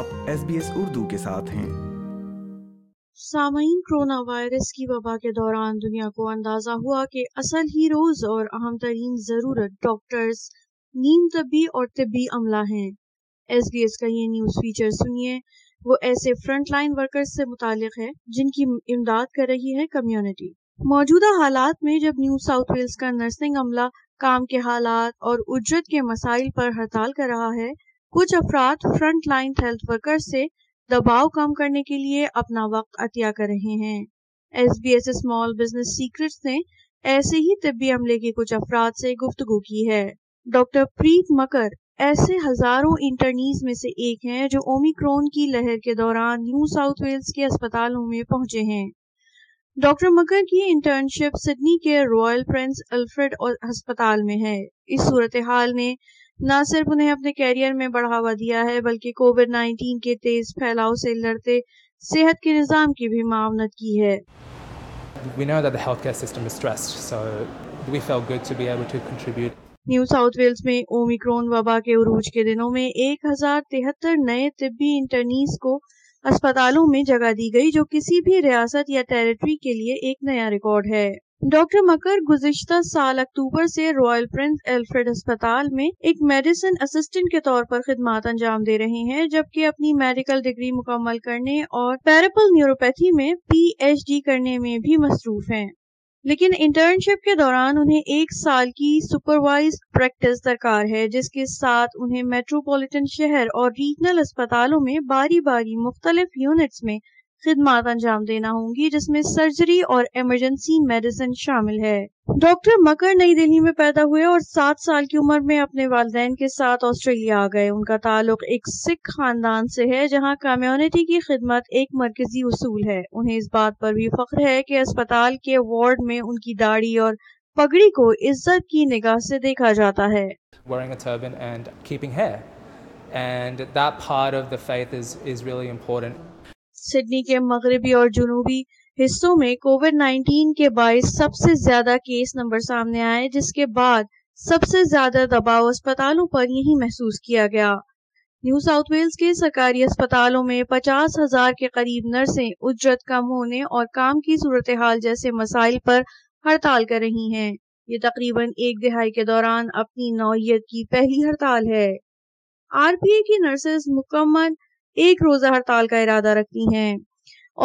آپ S B S Urdu کے ساتھ ہیں۔ سامعین، کرونا وائرس کی وبا کے دوران دنیا کو اندازہ ہوا کہ اصل ہیروز اور اہم ترین ضرورت ڈاکٹرز، نیم طبی اور طبی عملہ ہیں۔ ایس بی ایس کا یہ نیوز فیچر سنیے، وہ ایسے فرنٹ لائن ورکرز سے متعلق ہے جن کی امداد کر رہی ہے کمیونٹی۔ موجودہ حالات میں جب نیو ساؤتھ ویلز کا نرسنگ عملہ، کام کے حالات اور اجرت کے مسائل پر ہڑتال کر رہا ہے کچھ افراد فرنٹ لائن ہیلتھ ورکر سے دباؤ کم کرنے کے لیے اپنا وقت عطیہ کر رہے ہیں۔ S B S small business secrets نے ایسے ہی طبی عملے کے کچھ افراد سے گفتگو کی ہے۔ ڈاکٹر پریت مکر ایسے ہزاروں انٹرنیز میں سے ایک ہیں جو اومیکرون کی لہر کے دوران نیو ساؤتھ ویلز کے اسپتالوں میں پہنچے ہیں۔ ڈاکٹر مکر کی انٹرنشپ سڈنی کے رائل پرنس الفریڈ ہسپتال میں ہے۔ اس صورتحال نے نہ صرف انہیں اپنے کیریئر میں بڑھاوا دیا ہے بلکہ کووڈ نائنٹین کے تیز پھیلاؤ سے لڑتے صحت کے نظام کی بھی معاونت کی ہے۔ نیو ساؤتھ ویلز میں اومیکرون وبا کے عروج کے دنوں میں ایک ہزار تہتر نئے طبی انٹرنیز کو اسپتالوں میں جگہ دی گئی جو کسی بھی ریاست یا ٹیریٹری کے لیے ایک نیا ریکارڈ ہے۔ ڈاکٹر مکر گزشتہ سال اکتوبر سے رائل پرنس ایلفریڈ اسپتال میں ایک میڈیسن اسسٹنٹ کے طور پر خدمات انجام دے رہے ہیں، جبکہ اپنی میڈیکل ڈگری مکمل کرنے اور پیرپل نیوروپیتھی میں پی ایچ ڈی کرنے میں بھی مصروف ہیں۔ لیکن انٹرنشپ کے دوران انہیں ایک سال کی سپروائز پریکٹس درکار ہے، جس کے ساتھ انہیں میٹروپولیٹن شہر اور ریجنل اسپتالوں میں باری باری مختلف یونٹس میں خدمات انجام دینا ہوں گی جس میں سرجری اور ایمرجنسی میڈیسن شامل ہے۔ ڈاکٹر مکر نئی دہلی میں پیدا ہوئے اور سات سال کی عمر میں اپنے والدین کے ساتھ آسٹریلیا آ گئے۔ ان کا تعلق ایک سکھ خاندان سے ہے جہاں کمیونٹی کی خدمت ایک مرکزی اصول ہے۔ انہیں اس بات پر بھی فخر ہے کہ اسپتال کے وارڈ میں ان کی داڑھی اور پگڑی کو عزت کی نگاہ سے دیکھا جاتا ہے۔ And that part of the faith is, is really important. Sydney کے مغربی اور جنوبی حصوں میں کووڈ نائنٹین کے باعث سب سے زیادہ کیس نمبر سامنے آئے، جس کے بعد سب سے زیادہ دباؤ اسپتالوں پر یہی محسوس کیا گیا۔ نیو ساؤتھ ویلز کے سرکاری اسپتالوں میں پچاس ہزار کے قریب نرسیں اجرت کم ہونے اور کام کی صورتحال جیسے مسائل پر ہڑتال کر رہی ہیں۔ یہ تقریباً ایک دہائی کے دوران اپنی نوعیت کی پہلی ہڑتال ہے۔ آر پی اے کی نرسز مکمل ایک روزہ ہڑتال کا ارادہ رکھتی ہیں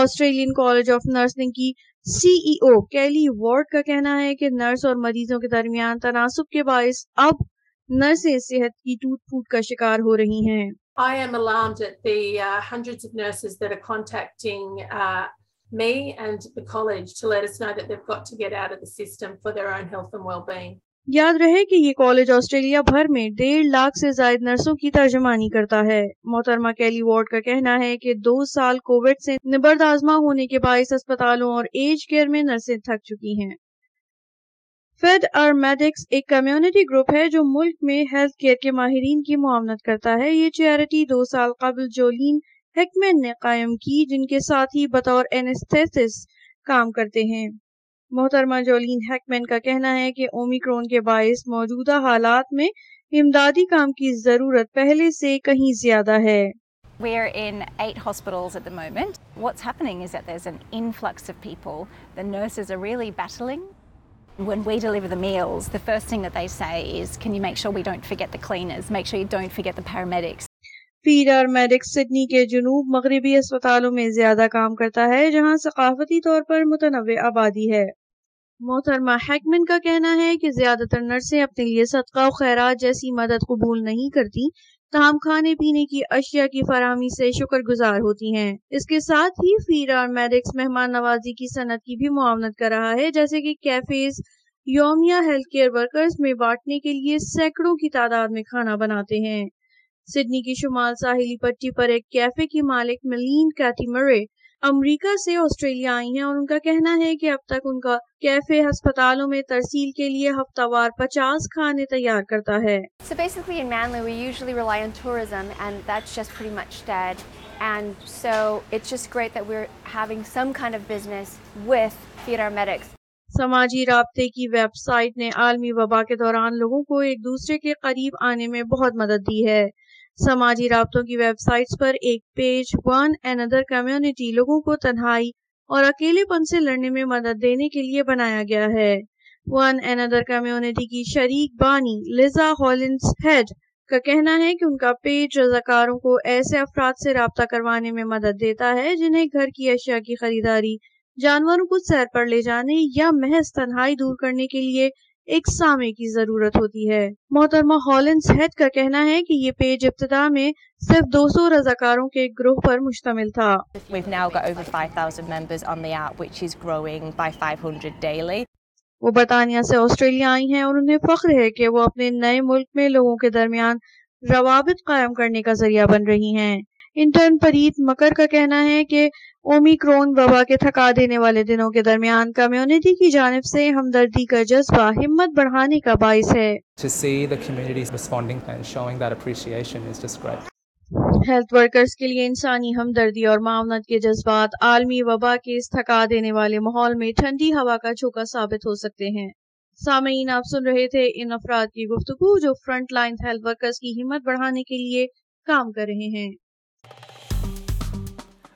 آسٹریلین کالج آف نرسنگ کی سی ای او کیلی وارڈ کا کہنا ہے کہ نرس اور مریضوں کے درمیان تناسب کے باعث اب نرسیں صحت کی ٹوٹ پھوٹ کا شکار ہو رہی ہیں I am alarmed at the uh, hundreds of nurses that are contacting uh, me and the college to let us know that they've got to get out of the system for their own health and well-being. یاد رہے کہ یہ college Australia بھر میں ڈیڑھ لاکھ سے زائد نرسوں کی ترجمانی کرتا ہے۔ محترمہ کیلی وارڈ کا کہنا ہے کہ دو سال کووڈ سے نبرد آزما ہونے کے باعث اسپتالوں اور ایج کیئر میں نرسیں تھک چکی ہیں۔ فیڈ میڈکس ایک کمیونٹی گروپ ہے جو ملک میں ہیلتھ کیئر کے ماہرین کی معاونت کرتا ہے۔ یہ چیریٹی دو سال قبل جولین ہیکمین نے قائم کی، جن کے ساتھ ہی بطور اینستھیسس کام کرتے ہیں۔ محترمہ جولین ہیکمن کا کہنا ہے کہ اومیکرون کے باعث موجودہ حالات میں امدادی کام کی ضرورت پہلے سے کہیں زیادہ ہے۔ جنوب مغربی اسپتالوں میں زیادہ کام کرتا ہے جہاں ثقافتی طور پر متنوع آبادی ہے۔ محترمہ ہیکمن کا کہنا ہے کہ زیادہ تر نرسیں اپنے لیے صدقہ و خیرات جیسی مدد قبول نہیں کرتی، تاہم کھانے پینے کی اشیاء کی فراہمی سے شکر گزار ہوتی ہیں۔ اس کے ساتھ ہی فیر اور میڈکس مہمان نوازی کی صنعت کی بھی معاونت کر رہا ہے، جیسے کہ کیفیز، یومیہ ہیلتھ کیئر ورکرز میں بانٹنے کے لیے سینکڑوں کی تعداد میں کھانا بناتے ہیں۔ سڈنی کی شمال ساحلی پٹی پر ایک کیفے کی مالک ملین کیٹی مرے امریکہ سے آسٹریلیا آئی ہیں اور ان کا کہنا ہے کہ اب تک ان کا کیفے ہسپتالوں میں ترسیل کے لیے ہفتہ وار پچاس کھانے تیار کرتا ہے۔ So basically in Manly we usually rely on tourism and that's just pretty much dead. And so it's just great that we're having some kind of business with Our Medics. سماجی رابطے کی ویب سائٹ نے عالمی وبا کے دوران لوگوں کو ایک دوسرے کے قریب آنے میں بہت مدد دی ہے۔ سماجی رابطوں کی ویب سائٹس پر ایک page one another community لوگوں کو تنہائی اور اکیلے پن سے لڑنے میں مدد دینے کے لیے بنایا گیا ہے۔ ون این ادر کمیونٹی کی شریک بانی لیزا ہالنس ہیڈ کا کہنا ہے کہ ان کا پیج رضاکاروں کو ایسے افراد سے رابطہ کروانے میں مدد دیتا ہے جنہیں گھر کی اشیاء کی خریداری، جانوروں کو سیر پر لے جانے یا محض تنہائی دور کرنے کے لیے ایک سامے کی ضرورت ہوتی ہے۔ محترمہ ہالنس ہیڈ کا کہنا ہے کہ یہ پیج ابتدا میں صرف دو سو رضاکاروں کے گروہ پر مشتمل تھا۔ وہ برطانیہ سے آسٹریلیا آئی ہیں اور انہیں فخر ہے کہ وہ اپنے نئے ملک میں لوگوں کے درمیان روابط قائم کرنے کا ذریعہ بن رہی ہیں۔ انٹرن پریت مکر کا کہنا ہے کہ اومیکرون وبا کے تھکا دینے والے دنوں کے درمیان کمیونٹی کی جانب سے ہمدردی کا جذبہ ہمت بڑھانے کا باعث ہے۔ ہیلتھ ورکرز کے لیے انسانی ہمدردی اور معاونت کے جذبات عالمی وبا کے اس تھکا دینے والے ماحول میں ٹھنڈی ہوا کا جھوکا ثابت ہو سکتے ہیں۔ سامعین آپ سن رہے تھے ان افراد کی گفتگو جو فرنٹ لائن ہیلتھ ورکرز کی ہمت بڑھانے کے لیے کام کر رہے ہیں۔